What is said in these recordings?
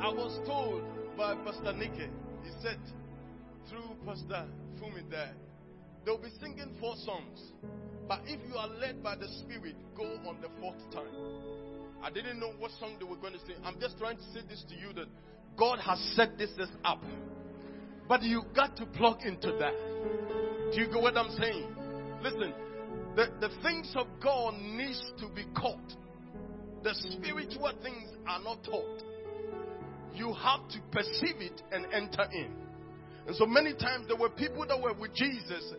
I was told by Pastor Nicky, he said, through Pastor Fumi there, they'll be singing four songs. But if you are led by the Spirit, go on the fourth time. I didn't know what song they were going to sing. I'm just trying to say this to you that God has set this up. But you got to plug into that. Do you get what I'm saying? Listen, the, the things of God needs to be caught. The spiritual things are not taught. You have to perceive it and enter in. And so many times there were people that were with Jesus,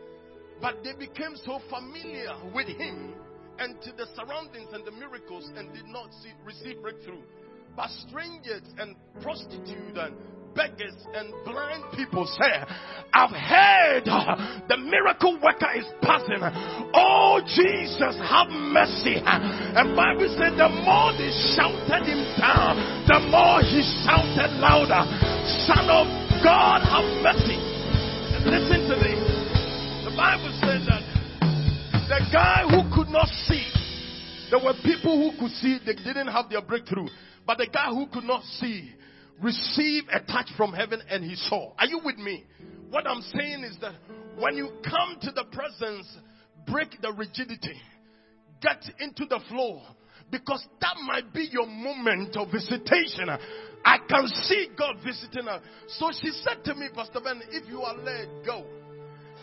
but they became so familiar with him and to the surroundings and the miracles and did not see, receive breakthrough. But strangers and prostitutes and beggars and blind people say, I've heard the miracle worker is passing. Oh Jesus, have mercy. And Bible said the more they shouted him down, the more he shouted louder. Son of God, have mercy. And listen to this. The Bible says that the guy who could not see, there were people who could see, they didn't have their breakthrough. But the guy who could not see received a touch from heaven and he saw. Are you with me? What I'm saying is that when you come to the presence, break the rigidity, get into the flow, because that might be your moment of visitation. I can see God visiting her. So she said to me, Pastor Ben, if you are led, go.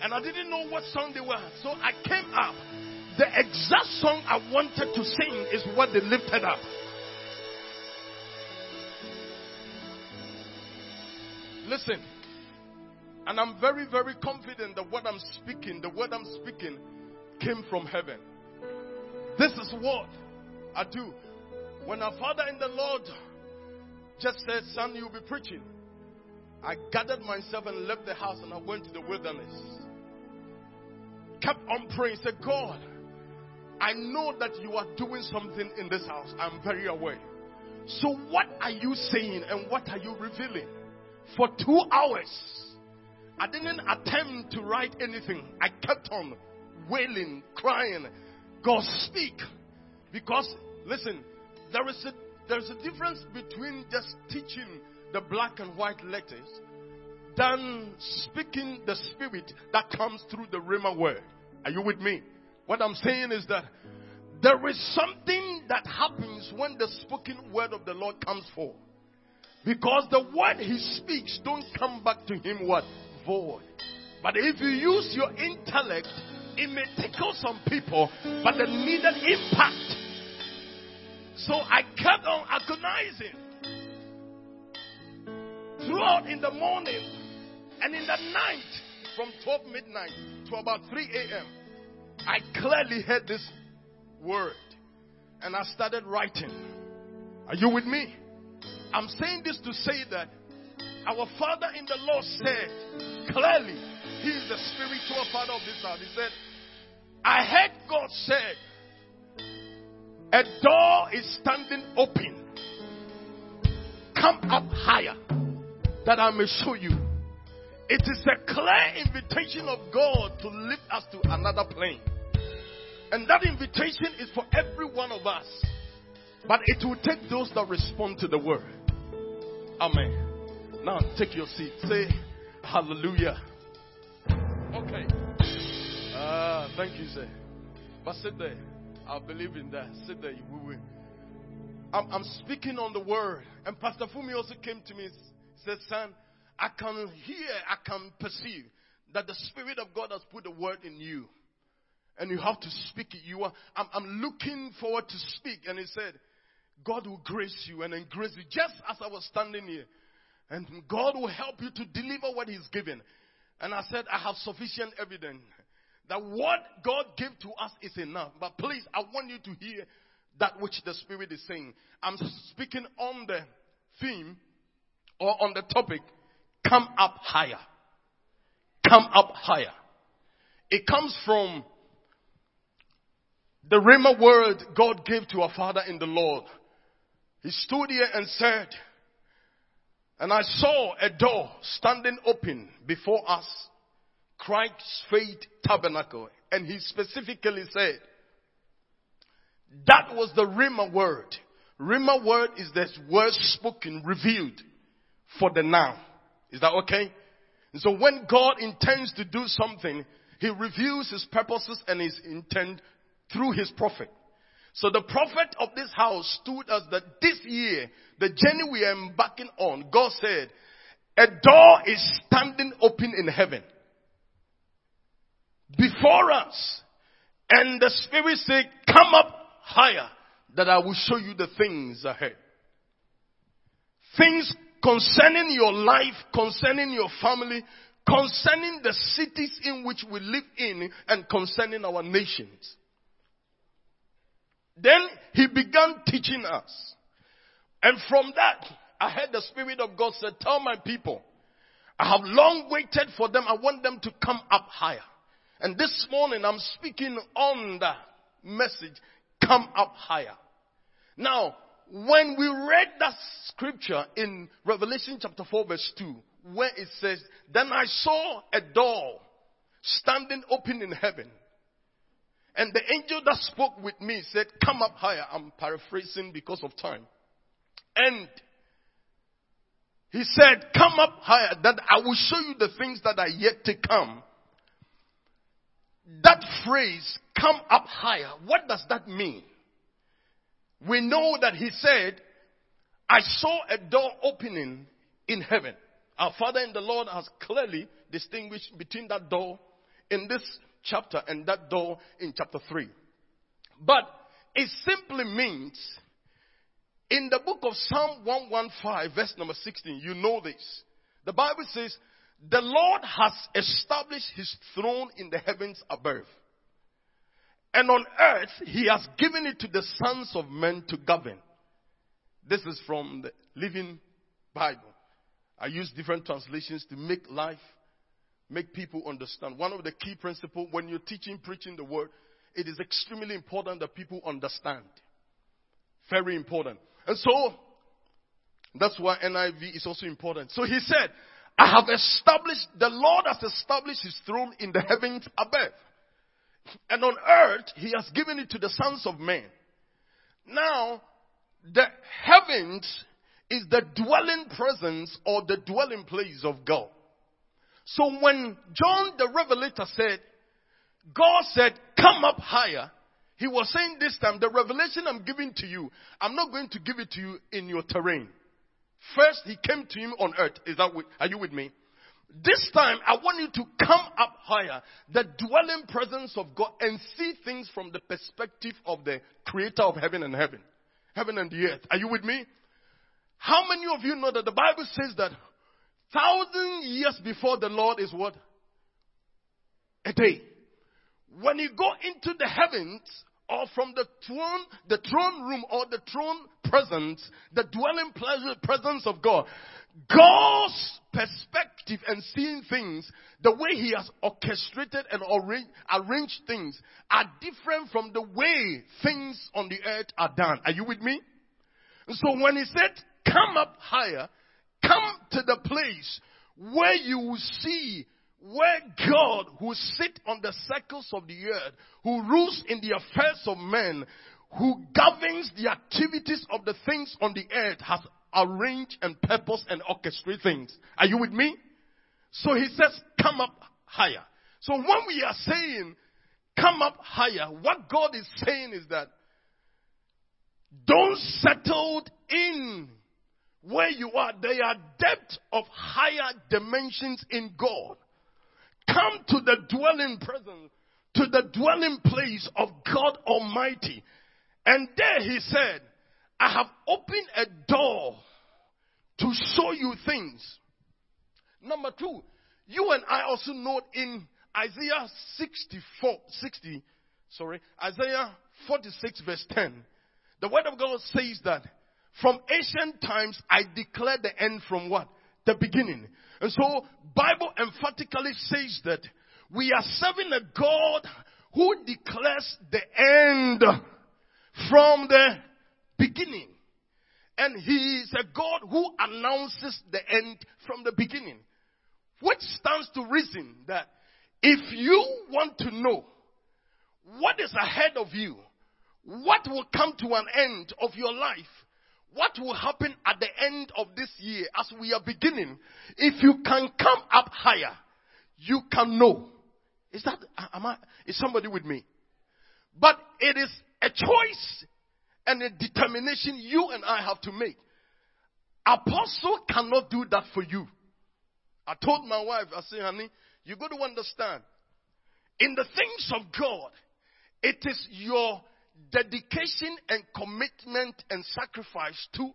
And I didn't know what song they were. So I came up. The exact song I wanted to sing is what they lifted up. Listen, and I'm very, very confident that what I'm speaking, the word I'm speaking, came from heaven. This is what I do. When our Father in the Lord just said, Son, you'll be preaching, I gathered myself and left the house and I went to the wilderness. Kept on praying, said, God, I know that you are doing something in this house. I'm very aware. So, what are you saying and what are you revealing? For two hours, I didn't attempt to write anything. I kept on wailing, crying, God speak. Because, listen, there is a, there's a difference between just teaching the black and white letters than speaking the spirit that comes through the Rhema word. Are you with me? What I'm saying is that there is something that happens when the spoken word of the Lord comes forth. Because the word he speaks don't come back to him what? Void. But if you use your intellect, it may tickle some people, but the needed impact. So I kept on agonizing throughout in the morning and in the night from 12 midnight to about 3 a.m. I clearly heard this word and I started writing. Are you with me? I'm saying this to say that our Father in the Lord said clearly, He is the spiritual father of this house. He said, I heard God said, a door is standing open. Come up higher that I may show you. It is a clear invitation of God to lift us to another plane. And that invitation is for every one of us. But it will take those that respond to the word. Amen. Now take your seat. Say hallelujah. Okay. Ah, thank you, sir. But sit there. I believe in that. Sit there. We will. I'm, I'm speaking on the word. And Pastor Fumi also came to me and said, Son, I can hear, I can perceive that the Spirit of God has put a word in you. And you have to speak it. You are, I'm, I'm looking forward to speak. And he said, God will grace you and grace you just as I was standing here. And God will help you to deliver what He's given. And I said, I have sufficient evidence that what God gave to us is enough. But please, I want you to hear that which the Spirit is saying. I'm speaking on the theme or on the topic, come up higher. Come up higher. It comes from the Rhema word God gave to our Father in the Lord. He stood here and said, and I saw a door standing open before us, Christ's faith tabernacle. And he specifically said, that was the Rhema word Rhema word is the word spoken, revealed for the now. Is that okay? And so when God intends to do something, He reveals His purposes and His intent through His prophet. So the prophet of this house stood us that this year, the journey we are embarking on, God said, a door is standing open in heaven before us. And the Spirit said, come up higher that I will show you the things ahead. Things concerning your life, concerning your family, concerning the cities in which we live in, and concerning our nations. Then he began teaching us. And from that, I heard the Spirit of God said, Tell my people, I have long waited for them. I want them to come up higher. And this morning, I'm speaking on the message, Come up higher. Now, when we read that scripture in Revelation chapter 4 verse 2, where it says, Then I saw a door standing open in heaven. And the angel that spoke with me said, Come up higher. I'm paraphrasing because of time. And he said, Come up higher, that I will show you the things that are yet to come. That phrase, come up higher, what does that mean? we know that he said, I saw a door opening in heaven. Our Father in the Lord has clearly distinguished between that door in this chapter and that door in chapter 3. But it simply means in the book of Psalm 115 verse number 16, you know this. The Bible says, the Lord has established his throne in the heavens above. And on earth, he has given it to the sons of men to govern. This is from the Living Bible. I use different translations to make life, make people understand. One of the key principles when you're teaching, preaching the word, it is extremely important that people understand. Very important. And so, that's why NIV is also important. So he said, I have established, the Lord has established his throne in the heavens above. And on earth, he has given it to the sons of men. Now, the heavens is the dwelling presence or the dwelling place of God. So when John the Revelator said, God said, come up higher, he was saying this time, the revelation I'm giving to you, I'm not going to give it to you in your terrain. First, he came to him on earth. Is that, are you with me? This time, I want you to come up higher, the dwelling presence of God, and see things from the perspective of the creator of heaven and heaven. Heaven and the earth. Are you with me? How many of you know that the Bible says that thousand years before the Lord is what? A day. When you go into the heavens, or from the throne, the throne room or the throne presence, the dwelling pleasure presence of God, God's perspective and seeing things, the way He has orchestrated and arranged things are different from the way things on the earth are done. Are you with me? So when He said, come up higher, come to the place where you will see where God, who sits on the circles of the earth, who rules in the affairs of men, who governs the activities of the things on the earth, has arranged and purpose and orchestrate things. Are you with me? So he says, come up higher. So when we are saying, come up higher, what God is saying is that don't settle in where you are. There are depths of higher dimensions in God. Come to the dwelling presence, to the dwelling place of God Almighty. And there he said, I have opened a door to show you things. Number two, you and I also know in Isaiah 64, 60, sorry, Isaiah 46 verse 10, the word of God says that from ancient times I declare the end from what? The beginning. And so Bible emphatically says that we are serving a God who declares the end from the beginning. And he is a God who announces the end from the beginning. Which stands to reason that if you want to know what is ahead of you, what will come to an end of your life, what will happen at the end of this year as we are beginning, if you can come up higher, you can know. Is that, am I, is somebody with me? But it is a choice and a determination you and I have to make. Apostle cannot do that for you. I told my wife, I said, honey, you got to understand. In the things of God, it is your dedication and commitment and sacrifice to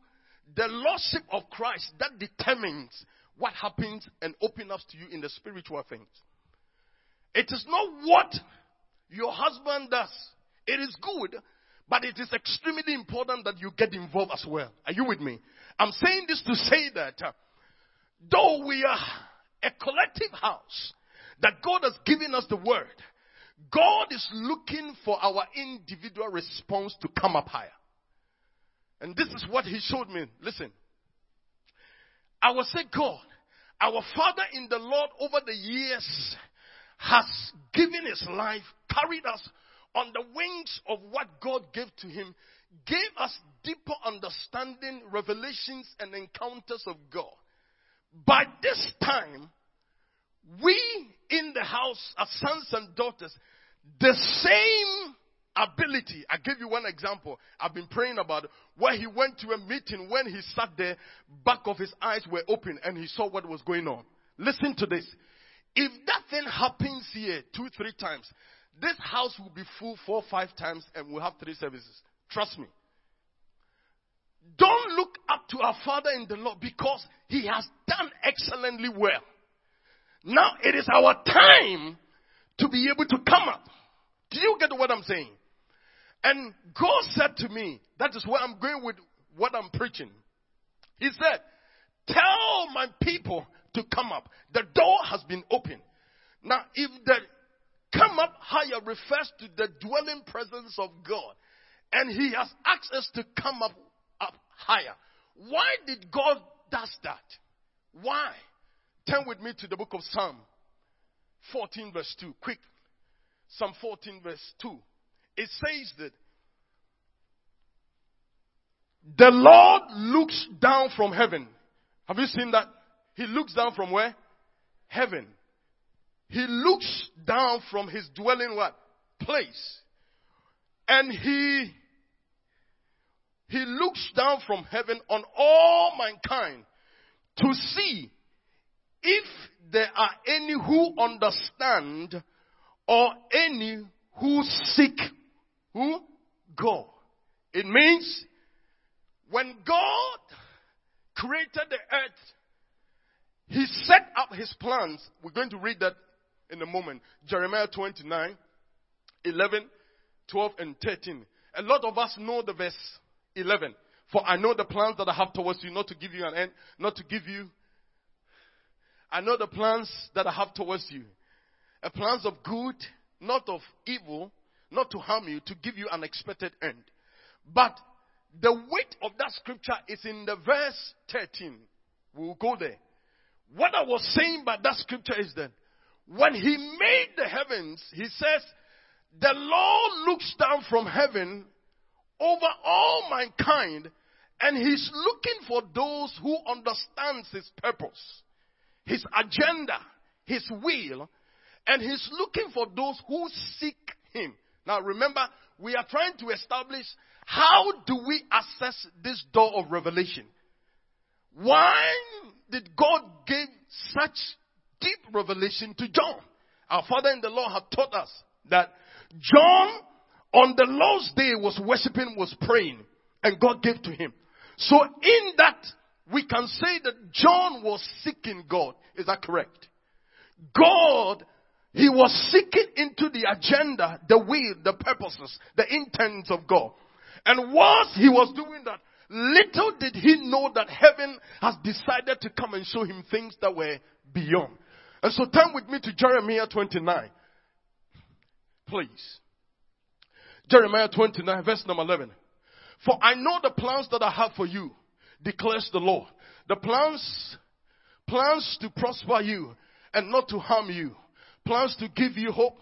the Lordship of Christ that determines what happens and opens up to you in the spiritual things. It is not what your husband does. It is good, but it is extremely important that you get involved as well. Are you with me? I'm saying this to say that uh, though we are a collective house, that God has given us the word, God is looking for our individual response to come up higher. And this is what he showed me. Listen. I will say, God, our Father in the Lord over the years has given his life, carried us on the wings of what God gave to him, gave us deeper understanding, revelations, and encounters of God. By this time, we in the house as sons and daughters, the same ability. I give you one example. I've been praying about it, where he went to a meeting when he sat there, back of his eyes were open and he saw what was going on. Listen to this. If that thing happens here two, three times, this house will be full four, five times and we'll have three services. Trust me. Don't look up to our Father in the Lord because He has done excellently well. Now it is our time to be able to come up. Do you get what I'm saying? And God said to me, that is where I'm going with what I'm preaching. He said, Tell my people to come up. The door has been opened. Now, if the come up higher refers to the dwelling presence of God, and He has asked us to come up, up higher, why did God does that? Why? Turn with me to the book of Psalm 14, verse 2. Quick. Psalm 14, verse 2. It says that the Lord looks down from heaven. Have you seen that? He looks down from where? Heaven. He looks down from his dwelling what? Place. And he he looks down from heaven on all mankind to see if there are any who understand or any who seek who? God. It means when God created the earth, He set up His plans. We're going to read that in a moment. Jeremiah 29, 11, 12, and 13. A lot of us know the verse 11. For I know the plans that I have towards you, not to give you an end, not to give you. I know the plans that I have towards you. A plans of good, not of evil, not to harm you, to give you an expected end. But the weight of that scripture is in the verse 13. We'll go there. What I was saying by that scripture is that when he made the heavens, he says, the Lord looks down from heaven over all mankind and he's looking for those who understands his purpose, his agenda, his will, and he's looking for those who seek him. Now remember, we are trying to establish how do we access this door of revelation? Why did God give such deep revelation to John? Our Father in the Lord had taught us that John on the Lord's day was worshiping, was praying, and God gave to him. So in that, we can say that John was seeking God. Is that correct? God he was seeking into the agenda, the will, the purposes, the intents of God. And whilst he was doing that, little did he know that heaven has decided to come and show him things that were beyond. And so turn with me to Jeremiah 29. Please. Jeremiah 29 verse number 11. For I know the plans that I have for you, declares the Lord. The plans, plans to prosper you and not to harm you plans to give you hope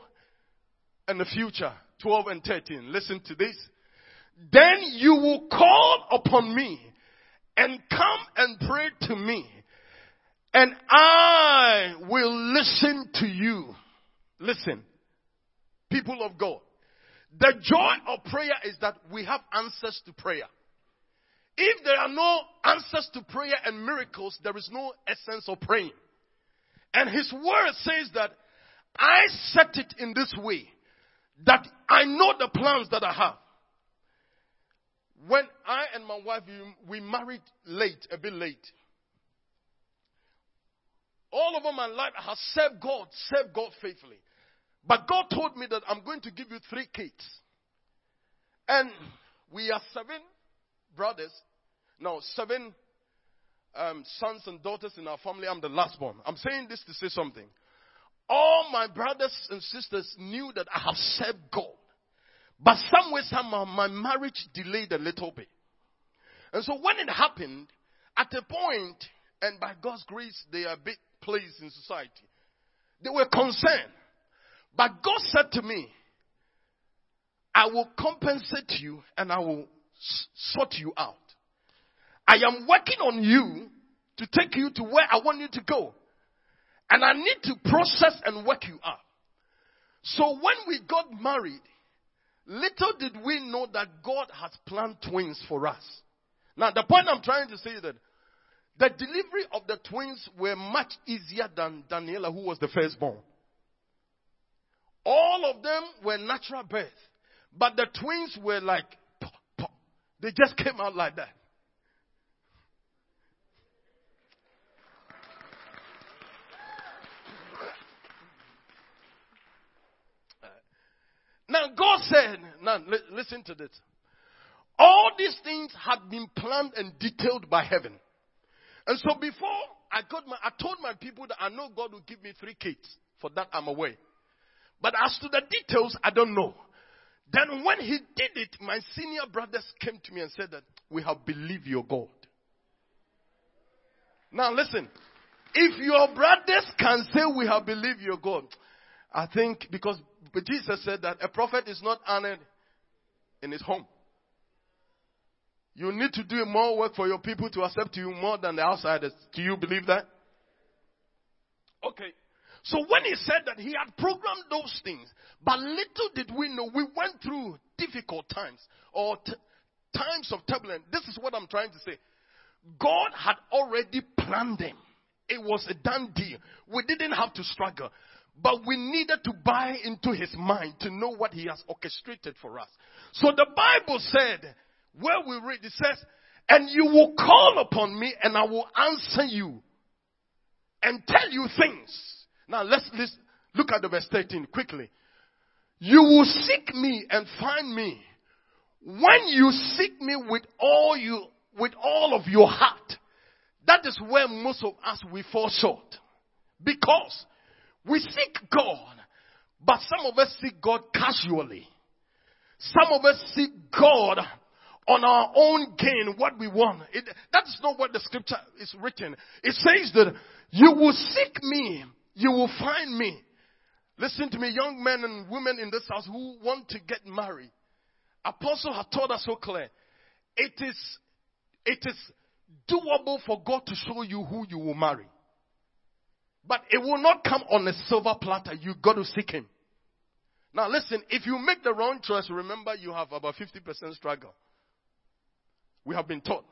and the future. 12 and 13. Listen to this. Then you will call upon me and come and pray to me, and I will listen to you. Listen, people of God. The joy of prayer is that we have answers to prayer. If there are no answers to prayer and miracles, there is no essence of praying. And his word says that I set it in this way that I know the plans that I have. When I and my wife, we married late, a bit late. All over my life, I have served God, served God faithfully. But God told me that I'm going to give you three kids. And we are seven brothers. No, seven um, sons and daughters in our family. I'm the last born. I'm saying this to say something. All my brothers and sisters knew that I have served God. But some way, somehow, my marriage delayed a little bit. And so when it happened, at a point, and by God's grace, they are a bit placed in society, they were concerned. But God said to me, I will compensate you and I will sort you out. I am working on you to take you to where I want you to go. And I need to process and work you up. So when we got married, little did we know that God has planned twins for us. Now, the point I'm trying to say is that the delivery of the twins were much easier than Daniela, who was the firstborn. All of them were natural birth, but the twins were like, they just came out like that. Now, God said, now listen to this. All these things had been planned and detailed by heaven. And so before I got my, I told my people that I know God will give me three kids. For that I'm away. But as to the details, I don't know. Then when he did it, my senior brothers came to me and said that we have believed your God. Now listen, if your brothers can say we have believed your God, I think because Jesus said that a prophet is not honored in his home. You need to do more work for your people to accept you more than the outsiders. Do you believe that? Okay. So when he said that he had programmed those things, but little did we know, we went through difficult times or t- times of turbulence. This is what I'm trying to say. God had already planned them. It was a done deal. We didn't have to struggle. But we needed to buy into his mind to know what he has orchestrated for us. So the Bible said, where we read, it says, and you will call upon me and I will answer you and tell you things. Now let's, let's look at the verse 13 quickly. You will seek me and find me when you seek me with all you, with all of your heart. That is where most of us we fall short. Because we seek God, but some of us seek God casually. Some of us seek God on our own gain, what we want. It, that's not what the scripture is written. It says that you will seek me, you will find me. Listen to me, young men and women in this house who want to get married. Apostle has told us so clear. It is, it is doable for God to show you who you will marry. But it will not come on a silver platter. You got to seek Him. Now listen, if you make the wrong choice, remember you have about 50% struggle. We have been taught.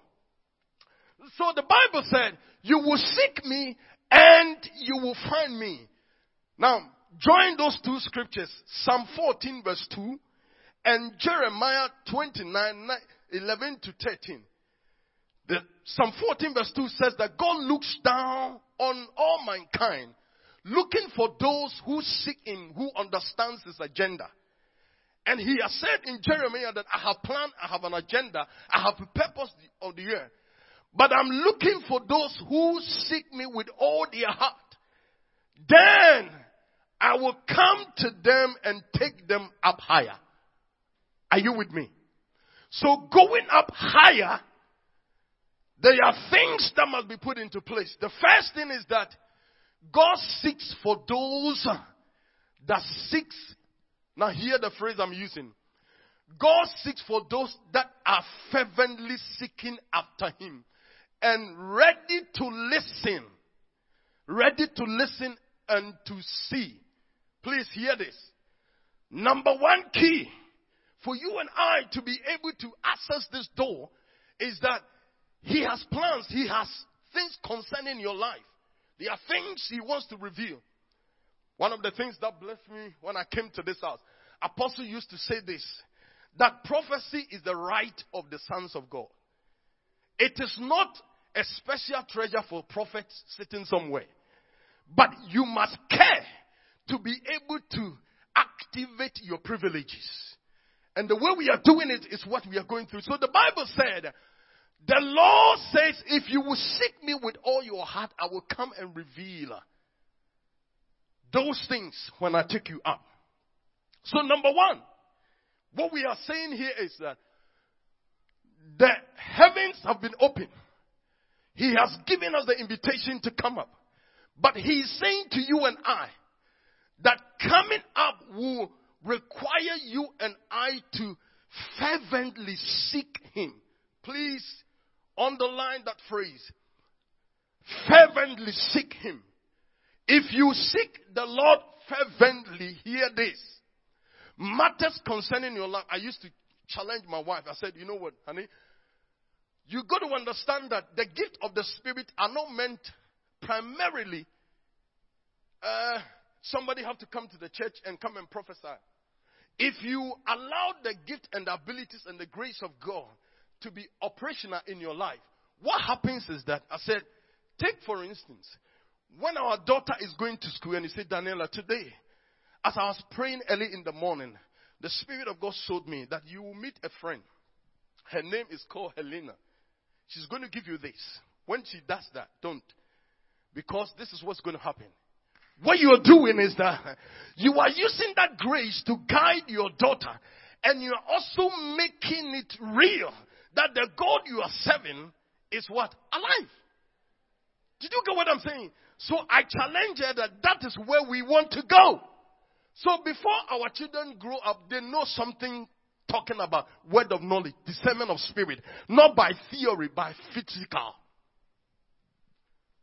So the Bible said, you will seek me and you will find me. Now, join those two scriptures, Psalm 14 verse 2 and Jeremiah 29, 11 to 13. The, Psalm 14 verse 2 says that God looks down on all mankind, looking for those who seek Him, who understands His agenda. And He has said in Jeremiah that I have planned, I have an agenda, I have a purpose of the earth. But I'm looking for those who seek me with all their heart. Then I will come to them and take them up higher. Are you with me? So going up higher there are things that must be put into place. The first thing is that God seeks for those that seeks. Now hear the phrase I'm using. God seeks for those that are fervently seeking after Him. and ready to listen. Ready to listen and to see. Please hear this. Number one key for you and I to be able to access this door is that He has plans, He has things concerning your life. There are things He wants to reveal. One of the things that blessed me when I came to this house, Apostle used to say this that prophecy is the right of the sons of God. It is not a special treasure for prophets sitting somewhere, but you must care to be able to activate your privileges. And the way we are doing it is what we are going through. So the Bible said, the Lord says, if you will seek me with all your heart, I will come and reveal those things when I take you up. So number one, what we are saying here is that the heavens have been opened. He has given us the invitation to come up. But he is saying to you and I that coming up will require you and I to fervently seek him. Please underline that phrase. Fervently seek him. If you seek the Lord fervently, hear this. Matters concerning your life. I used to challenge my wife. I said, you know what, honey? You got to understand that the gift of the Spirit are not meant primarily. Uh, somebody have to come to the church and come and prophesy. If you allow the gift and the abilities and the grace of God to be operational in your life, what happens is that I said, take for instance, when our daughter is going to school and you say, Daniela, today, as I was praying early in the morning, the Spirit of God showed me that you will meet a friend. Her name is called Helena. She's going to give you this. When she does that, don't. Because this is what's going to happen. What you are doing is that you are using that grace to guide your daughter and you are also making it real that the God you are serving is what? Alive. Did you get what I'm saying? So I challenge her that that is where we want to go. So before our children grow up, they know something talking about word of knowledge, discernment of spirit, not by theory, by physical.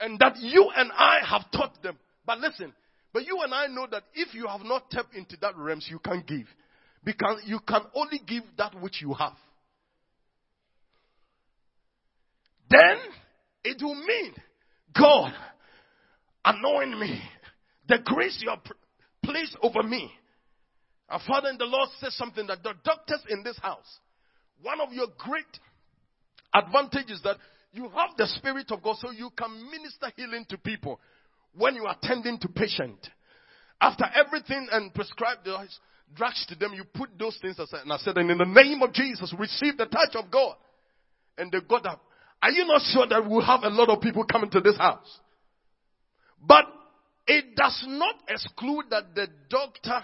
And that you and I have taught them. But listen, but you and I know that if you have not tapped into that realms, you can't give. Because you can only give that which you have. Then it will mean God anointing me. The grace you have placed over me. Our Father in the Lord says something that the doctors in this house, one of your great advantages that you have the Spirit of God so you can minister healing to people when you are tending to patient. After everything and prescribe the drugs to them, you put those things aside. And I said, and in the name of Jesus, receive the touch of God. And they got up. Are you not sure that we'll have a lot of people coming to this house? But it does not exclude that the doctor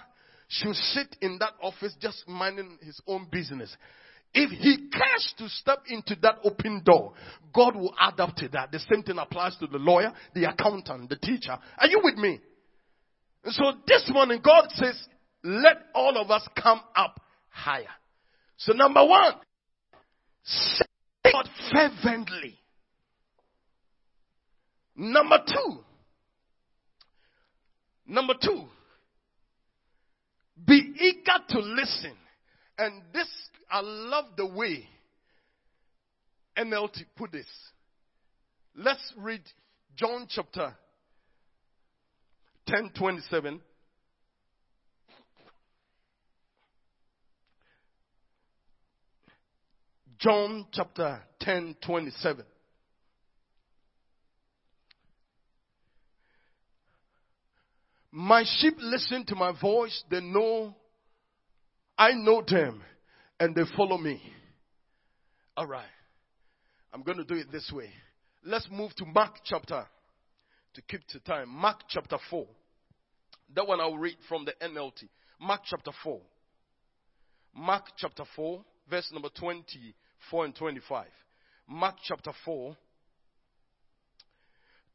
should sit in that office just minding his own business. If he cares to step into that open door, God will add up to that. The same thing applies to the lawyer, the accountant, the teacher. Are you with me? So this morning, God says, let all of us come up higher. So number one, God fervently. Number two, Number two, be eager to listen. And this, I love the way NLT put this. Let's read John chapter 10 27. John chapter 10 27. My sheep listen to my voice. They know, I know them, and they follow me. All right. I'm going to do it this way. Let's move to Mark chapter, to keep to time. Mark chapter 4. That one I'll read from the NLT. Mark chapter 4. Mark chapter 4, verse number 24 and 25. Mark chapter 4,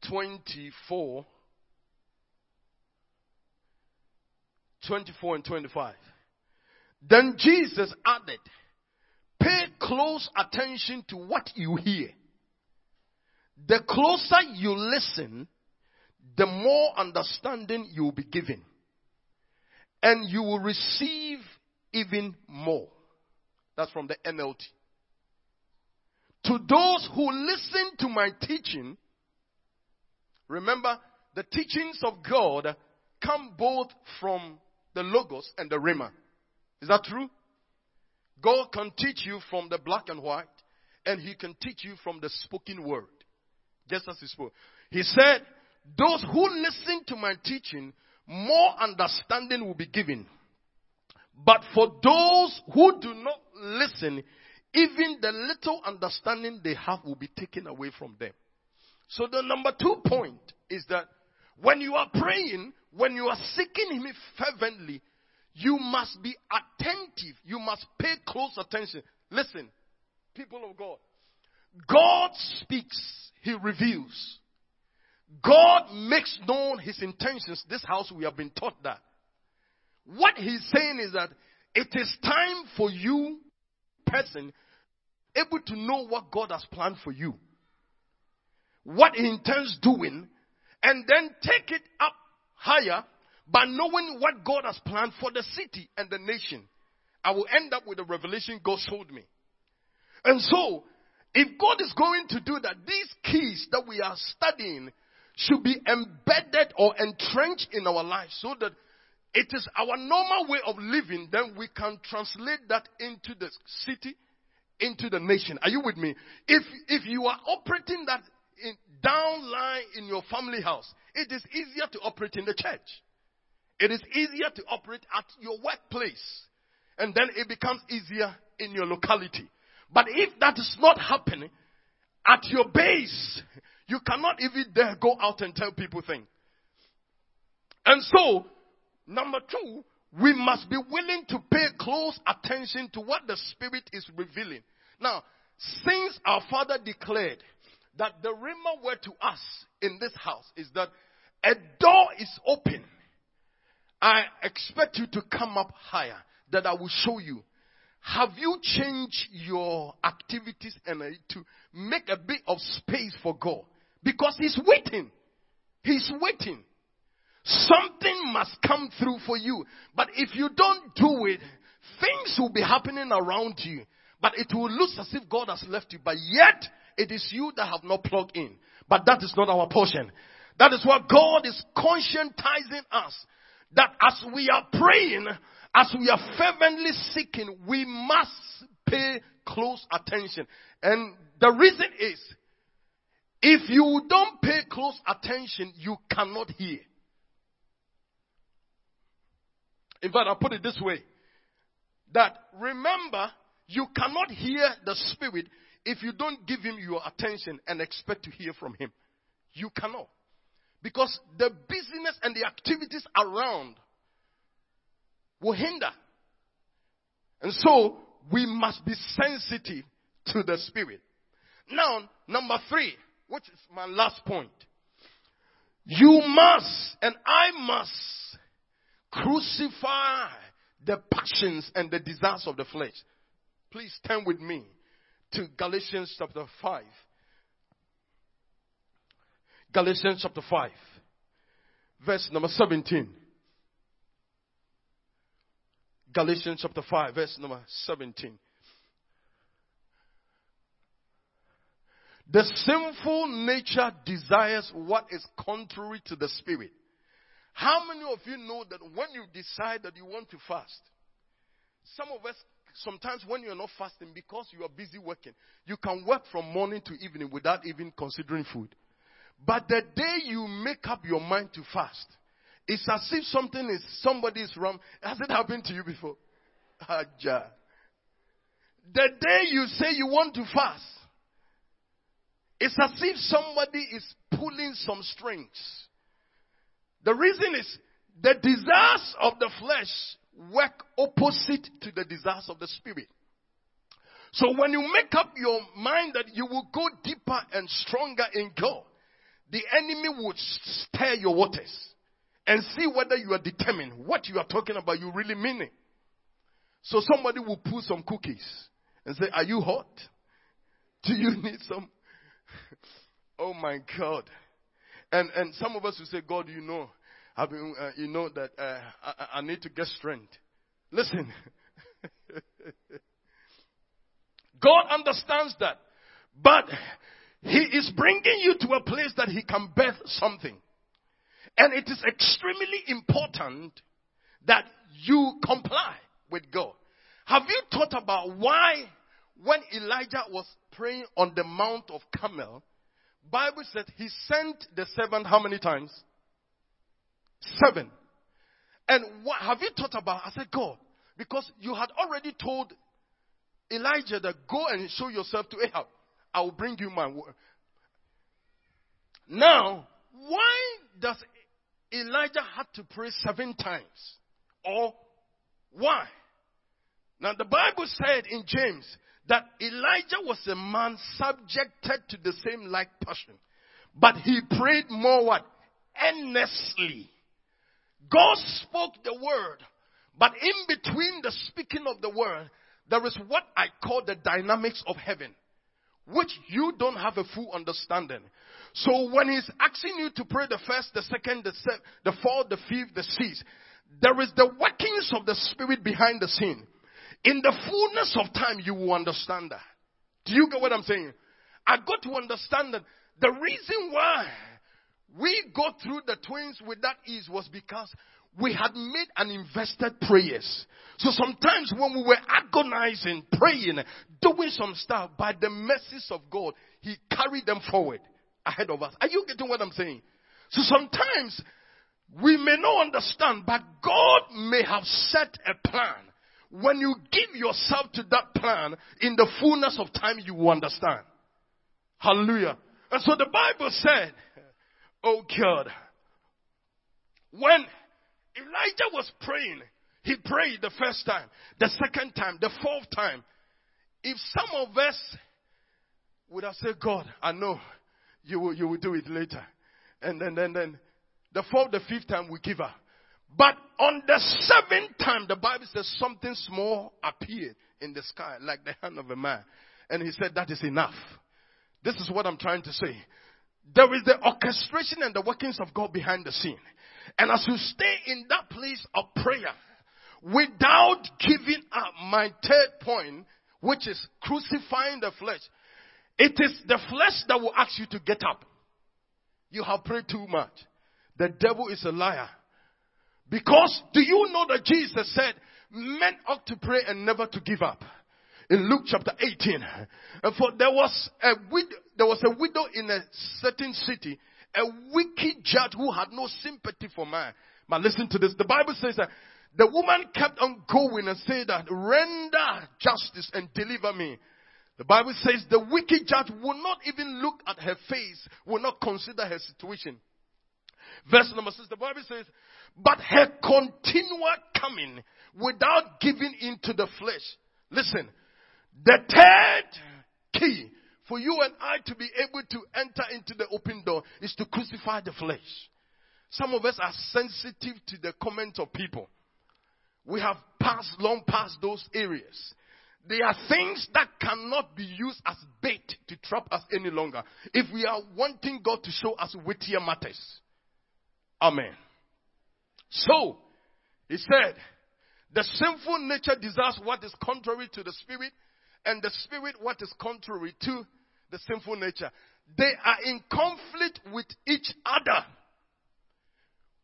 24 24 and 25. Then Jesus added, Pay close attention to what you hear. the closer you listen, the more understanding you will be given. And you will receive even more. That's from the NLT. To those who listen to my teaching, remember the teachings of God come both from the Logos and the Rhema. Is that true? God can teach you from the black and white, and He can teach you from the spoken word. Just as He spoke. He said, Those who listen to my teaching, more understanding will be given. But for those who do not listen, even the little understanding they have will be taken away from them. So the number two point is that when you are praying, when you are seeking Him fervently, you must be attentive. You must pay close attention. Listen, people of God. God speaks. He reveals. God makes known His intentions. This house we have been taught that. What He's saying is that it is time for you, person, able to know what God has planned for you. What He intends doing and then take it up higher by knowing what God has planned for the city and the nation. I will end up with a revelation God showed me. And so, if God is going to do that, these keys that we are studying should be embedded or entrenched in our lives so that it is our normal way of living, then we can translate that into the city, into the nation. Are you with me? If, if you are operating that in, downline in your family house, it is easier to operate in the church. It is easier to operate at your workplace. And then it becomes easier in your locality. But if that is not happening at your base, you cannot even dare go out and tell people things. And so, number two, we must be willing to pay close attention to what the Spirit is revealing. Now, since our Father declared that the rhema word to us in this house is that a door is open, I expect you to come up higher, that I will show you. Have you changed your activities and uh, to make a bit of space for God? Because He's waiting. He's waiting. Something must come through for you. But if you don't do it, things will be happening around you. But it will look as if God has left you. But yet, it is you that have not plugged in. But that is not our portion. That is what God is conscientizing us. That as we are praying, as we are fervently seeking, we must pay close attention. And the reason is, if you don't pay close attention, you cannot hear. In fact, I'll put it this way. That remember, you cannot hear the Spirit if you don't give Him your attention and expect to hear from Him. You cannot. Because the business and the activities around will hinder. And so, we must be sensitive to the Spirit. Now, number three, which is my last point. You must, and I must, crucify the passions and the desires of the flesh. Please turn with me to Galatians chapter 5. Galatians chapter 5, verse number 17. Galatians chapter 5, verse number 17. The sinful nature desires what is contrary to the spirit. How many of you know that when you decide that you want to fast, some of us, sometimes when you're not fasting because you are busy working, you can work from morning to evening without even considering food. But the day you make up your mind to fast, it's as if something is, somebody is wrong. Has it happened to you before? Aja. The day you say you want to fast, it's as if somebody is pulling some strings. The reason is the desires of the flesh work opposite to the desires of the spirit. So when you make up your mind that you will go deeper and stronger in God, the enemy would stir your waters and see whether you are determined. What you are talking about, you really mean it. So somebody will pull some cookies and say, Are you hot? Do you need some? Oh my God. And, and some of us will say, God, you know, I've been, uh, you know that uh, I, I need to get strength. Listen. God understands that. But He is bringing you to a place that He can birth something. And it is extremely important that you comply with God. Have you thought about why when Elijah was praying on the Mount of Carmel, Bible said he sent the servant how many times? Seven. And what have you thought about? I said, God, because you had already told Elijah that go and show yourself to Ahab. I will bring you my word. Now, why does Elijah have to pray seven times? Or why? Now the Bible said in James that Elijah was a man subjected to the same like passion. But he prayed more what? Earnestly. God spoke the word, but in between the speaking of the word, there is what I call the dynamics of heaven, which you don't have a full understanding. So when he's asking you to pray the first, the second, the, se- the fourth, the fifth, the sixth, there is the workings of the spirit behind the scene. In the fullness of time, you will understand that. Do you get what I'm saying? I got to understand that the reason why we go through the twins with that ease was because we had made and invested prayers. So sometimes when we were agonizing, praying, doing some stuff, by the mercies of God, He carried them forward ahead of us. Are you getting what I'm saying? So sometimes we may not understand, but God may have set a plan. When you give yourself to that plan, in the fullness of time, you will understand. Hallelujah. And so the Bible said, Oh God, when Elijah was praying, he prayed the first time, the second time, the fourth time. If some of us would have said, God, I know you will, you will do it later. And then, then, then, the fourth, the fifth time we give up. But on the seventh time, the Bible says something small appeared in the sky like the hand of a man. And he said, that is enough. This is what I'm trying to say. There is the orchestration and the workings of God behind the scene. And as you stay in that place of prayer, without giving up my third point, which is crucifying the flesh, it is the flesh that will ask you to get up. You have prayed too much. The devil is a liar. Because do you know that Jesus said men ought to pray and never to give up? In Luke chapter 18. And for there was a widow, there was a widow in a certain city, a wicked judge who had no sympathy for man. But listen to this. The Bible says that the woman kept on going and said that render justice and deliver me. The Bible says the wicked judge will not even look at her face, will not consider her situation. Verse number six, the Bible says, but her continual coming without giving in to the flesh. Listen, the third key for you and I to be able to enter into the open door is to crucify the flesh. Some of us are sensitive to the comments of people. We have passed long past those areas. There are things that cannot be used as bait to trap us any longer if we are wanting God to show us weightier matters. Amen. So, he said, the sinful nature desires what is contrary to the spirit, and the spirit what is contrary to the sinful nature. They are in conflict with each other.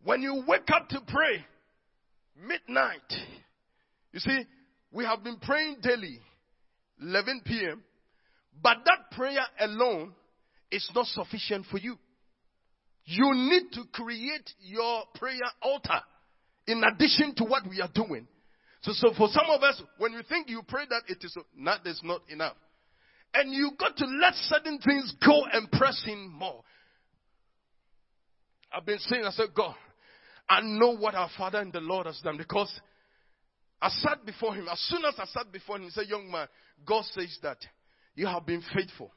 When you wake up to pray, midnight, you see, we have been praying daily, 11 p.m., but that prayer alone is not sufficient for you. You need to create your prayer altar in addition to what we are doing. So, so for some of us, when you think you pray that it is not, that's not enough. And you got to let certain things go and press in more. I've been saying, I said, God, I know what our Father and the Lord has done because I sat before him. As soon as I sat before him, he said, Young man, God says that you have been faithful.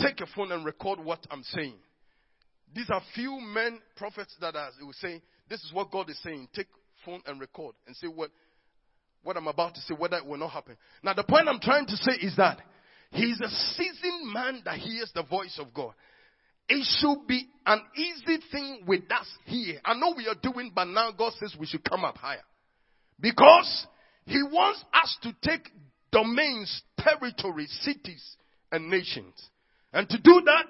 Take a phone and record what I'm saying. These are few men, prophets that are will say, This is what God is saying. Take phone and record and say what what I'm about to say, whether it will not happen. Now the point I'm trying to say is that he's a seasoned man that hears the voice of God. It should be an easy thing with us here. I know we are doing, but now God says we should come up higher. Because He wants us to take domains, territories, cities, and nations. And to do that,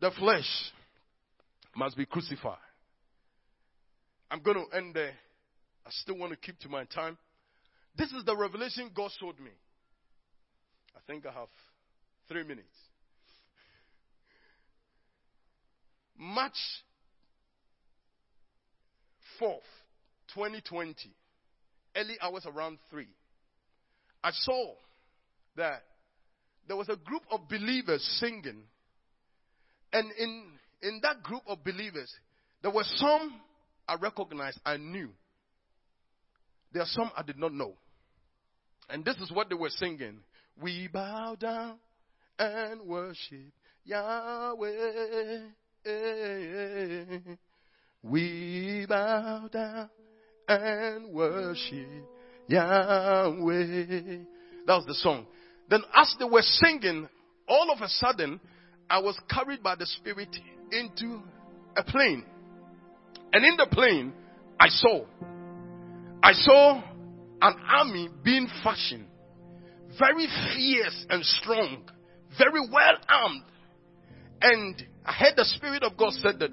the flesh must be crucified. I'm going to end there. I still want to keep to my time. This is the revelation God showed me. I think I have three minutes. March 4th, 2020, early hours around 3, I saw that there was a group of believers singing. And in, in that group of believers, there were some I recognized, I knew. There are some I did not know. And this is what they were singing. We bow down and worship Yahweh. We bow down and worship Yahweh. That was the song. Then as they were singing, all of a sudden, I was carried by the Spirit into a plain. And in the plain, I saw, I saw an army being fashioned, very fierce and strong, very well armed. And I heard the Spirit of God said that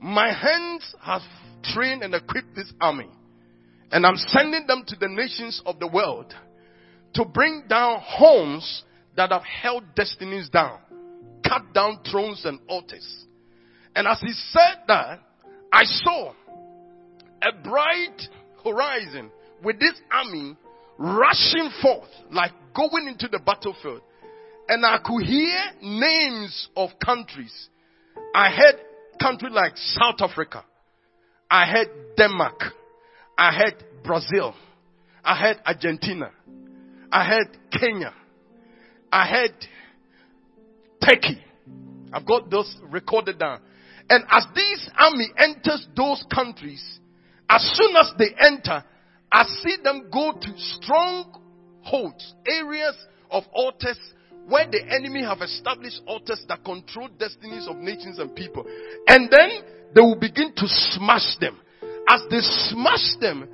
my hands have trained and equipped this army. And I'm sending them to the nations of the world to bring down homes that have held destinies down, cut down thrones and altars. And as he said that, I saw a bright horizon with this army rushing forth, like going into the battlefield. And I could hear names of countries. I heard countries like South Africa. I heard Denmark. I heard Brazil. I heard Argentina. I heard Kenya. I heard Turkey. I've got those recorded down. And as this army enters those countries, as soon as they enter, I see them go to strongholds, areas of altars where the enemy have established altars that control destinies of nations and people. And then they will begin to smash them. As they smash them,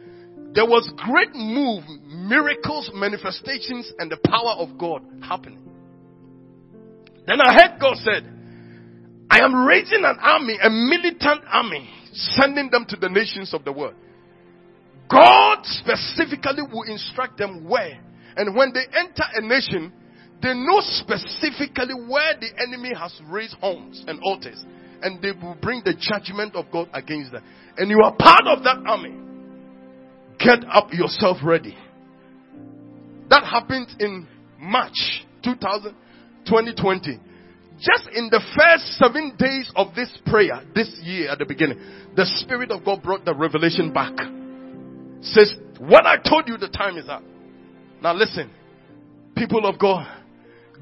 there was great move, miracles, manifestations, and the power of God happening. Then I heard God said, I am raising an army, a militant army, sending them to the nations of the world. God specifically will instruct them where. And when they enter a nation, they know specifically where the enemy has raised homes and altars. And they will bring the judgment of God against them. And you are part of that army. Get up yourself ready. That happened in March 2000, 2020 just in the first seven days of this prayer, this year at the beginning, the Spirit of God brought the revelation back. Says, what I told you, the time is up. Now listen, people of God,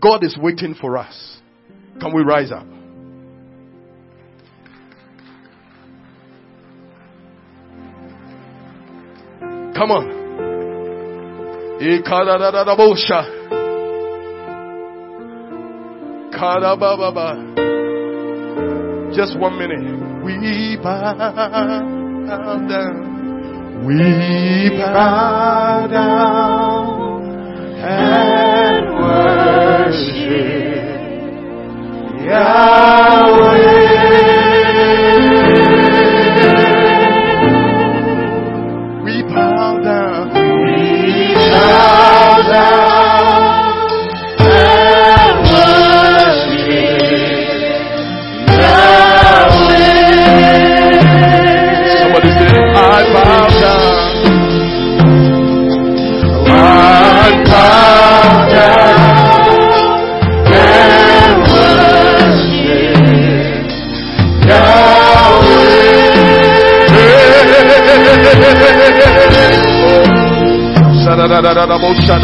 God is waiting for us. Can we rise up? Come on. Just one minute. We bow down. We bow down and worship Yahweh. da da da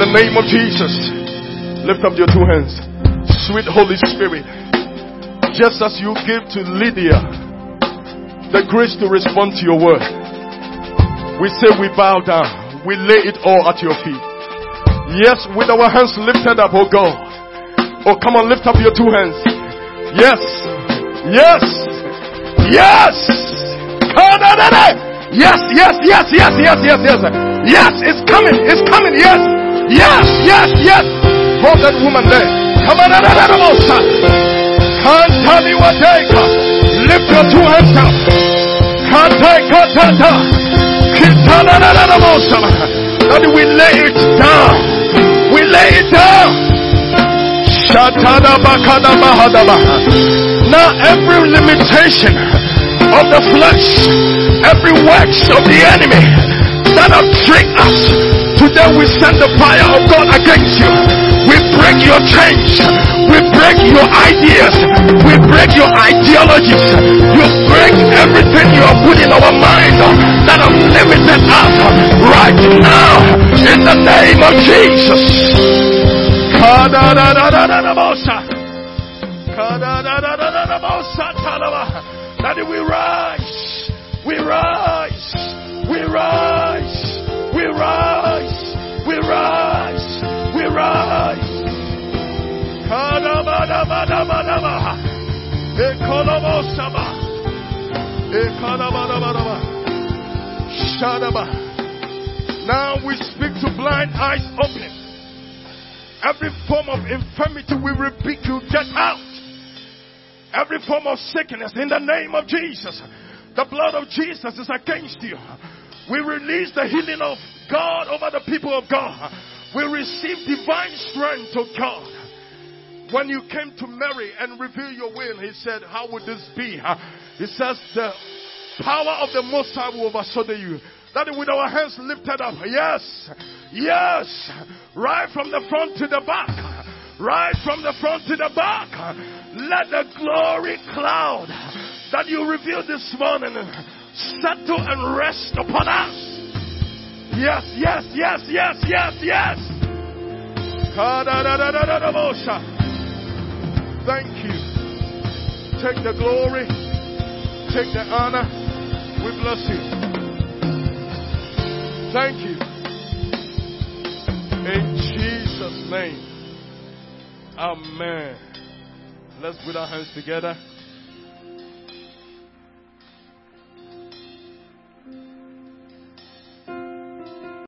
the name of Jesus, lift up your two hands. Sweet Holy Spirit, just as you give to Lydia the grace to respond to your word, we say we bow down, we lay it all at your feet. Yes, with our hands lifted up, oh God. Oh, come on, lift up your two hands. Yes, yes, yes. Yes, yes, yes, yes, yes, yes, yes. Yes, it's coming, it's coming, yes. Yes, yes, yes. Hold that woman there. Come on, can't tell me what they got. Lift your two hands up. Can't take katata. That we lay it down. We lay it down. Now every limitation of the flesh, every works of the enemy that have tricked us, today we send the fire of God against you. We break your chains. We break your ideas. We break your ideologies. You break everything you have put in our mind that have limited us right now in the name of Jesus. That we rise, we rise, we rise, we rise, rise, we rise. Now we speak to blind eyes open. Every form of infirmity we rebuke you, get out. Every form of sickness in the name of Jesus. The blood of Jesus is against you. We release the healing of God over the people of God. We receive divine strength to God. When you came to Mary and reveal your will, he said, How would this be? He says, The power of the Most High will overshadow you. That with our hands lifted up. Yes. Yes. Right from the front to the back. Right from the front to the back. Let the glory cloud that you revealed this morning settle and rest upon us. Yes, yes, yes, yes, yes, yes. Thank you. Take the glory. Take the honor. We bless you. Thank you. In Jesus' name. Amen. Let's put our hands together.